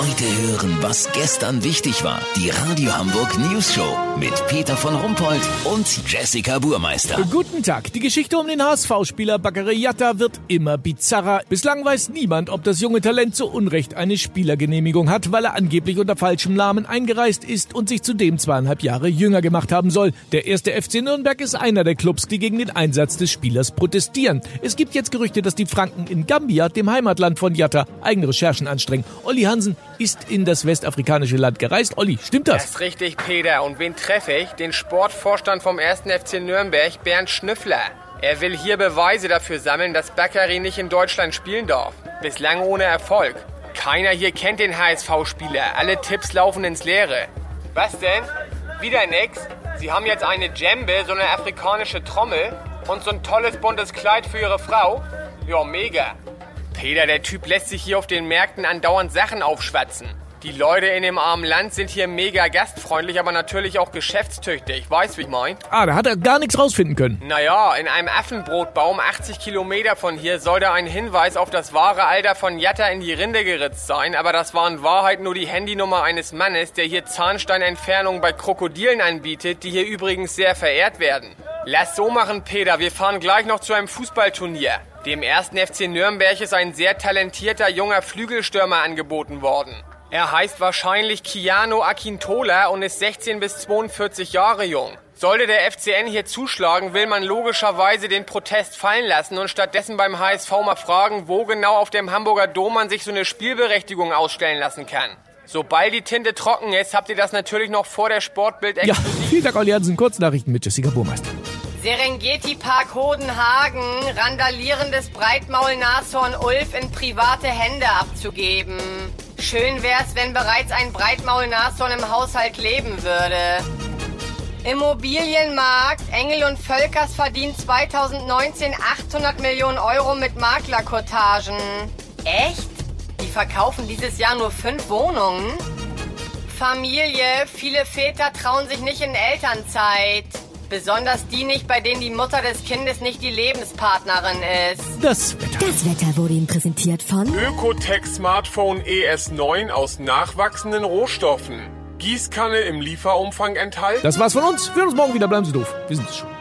Heute hören, was gestern wichtig war. Die Radio Hamburg News Show mit Peter von Rumpold und Jessica Burmeister. Guten Tag. Die Geschichte um den HSV-Spieler Bakary wird immer bizarrer. Bislang weiß niemand, ob das junge Talent zu Unrecht eine Spielergenehmigung hat, weil er angeblich unter falschem Namen eingereist ist und sich zudem zweieinhalb Jahre jünger gemacht haben soll. Der erste FC Nürnberg ist einer der Clubs, die gegen den Einsatz des Spielers protestieren. Es gibt jetzt Gerüchte, dass die Franken in Gambia, dem Heimatland von Jatta, eigene Recherchen anstrengen. Olli Hansen ist in das westafrikanische Land gereist. Olli, stimmt das? Das ist richtig, Peter. Und wen treffe ich? Den Sportvorstand vom 1. FC Nürnberg, Bernd Schnüffler. Er will hier Beweise dafür sammeln, dass Bakary nicht in Deutschland spielen darf. Bislang ohne Erfolg. Keiner hier kennt den HSV-Spieler. Alle Tipps laufen ins Leere. Was denn? Wieder nix? Sie haben jetzt eine Djembe, so eine afrikanische Trommel und so ein tolles buntes Kleid für Ihre Frau? Ja, mega. Peter, der Typ lässt sich hier auf den Märkten andauernd Sachen aufschwatzen. Die Leute in dem armen Land sind hier mega gastfreundlich, aber natürlich auch geschäftstüchtig. Weißt, wie ich mein? Ah, da hat er gar nichts rausfinden können. Naja, in einem Affenbrotbaum 80 Kilometer von hier sollte ein Hinweis auf das wahre Alter von Jatta in die Rinde geritzt sein, aber das war in Wahrheit nur die Handynummer eines Mannes, der hier Zahnsteinentfernung bei Krokodilen anbietet, die hier übrigens sehr verehrt werden. Lass so machen, Peter, wir fahren gleich noch zu einem Fußballturnier. Dem ersten FC Nürnberg ist ein sehr talentierter junger Flügelstürmer angeboten worden. Er heißt wahrscheinlich Kiano Akintola und ist 16 bis 42 Jahre jung. Sollte der FCN hier zuschlagen, will man logischerweise den Protest fallen lassen und stattdessen beim HSV mal fragen, wo genau auf dem Hamburger Dom man sich so eine Spielberechtigung ausstellen lassen kann. Sobald die Tinte trocken ist, habt ihr das natürlich noch vor der Sportbild Ja, vielen Dank, Olli Hansen. Kurznachrichten mit Jessica Burmeister. Serengeti Park Hodenhagen, randalierendes Breitmaulnashorn Ulf in private Hände abzugeben. Schön wär's, wenn bereits ein Breitmaulnashorn im Haushalt leben würde. Immobilienmarkt, Engel und Völkers verdient 2019 800 Millionen Euro mit Maklerkotagen. Echt? Die verkaufen dieses Jahr nur fünf Wohnungen? Familie, viele Väter trauen sich nicht in Elternzeit. Besonders die nicht, bei denen die Mutter des Kindes nicht die Lebenspartnerin ist. Das Wetter. Das Wetter wurde Ihnen präsentiert von Ökotech Smartphone ES9 aus nachwachsenden Rohstoffen. Gießkanne im Lieferumfang enthalten. Das war's von uns. Wir hören uns morgen wieder. Bleiben Sie doof. Wir sind es schon.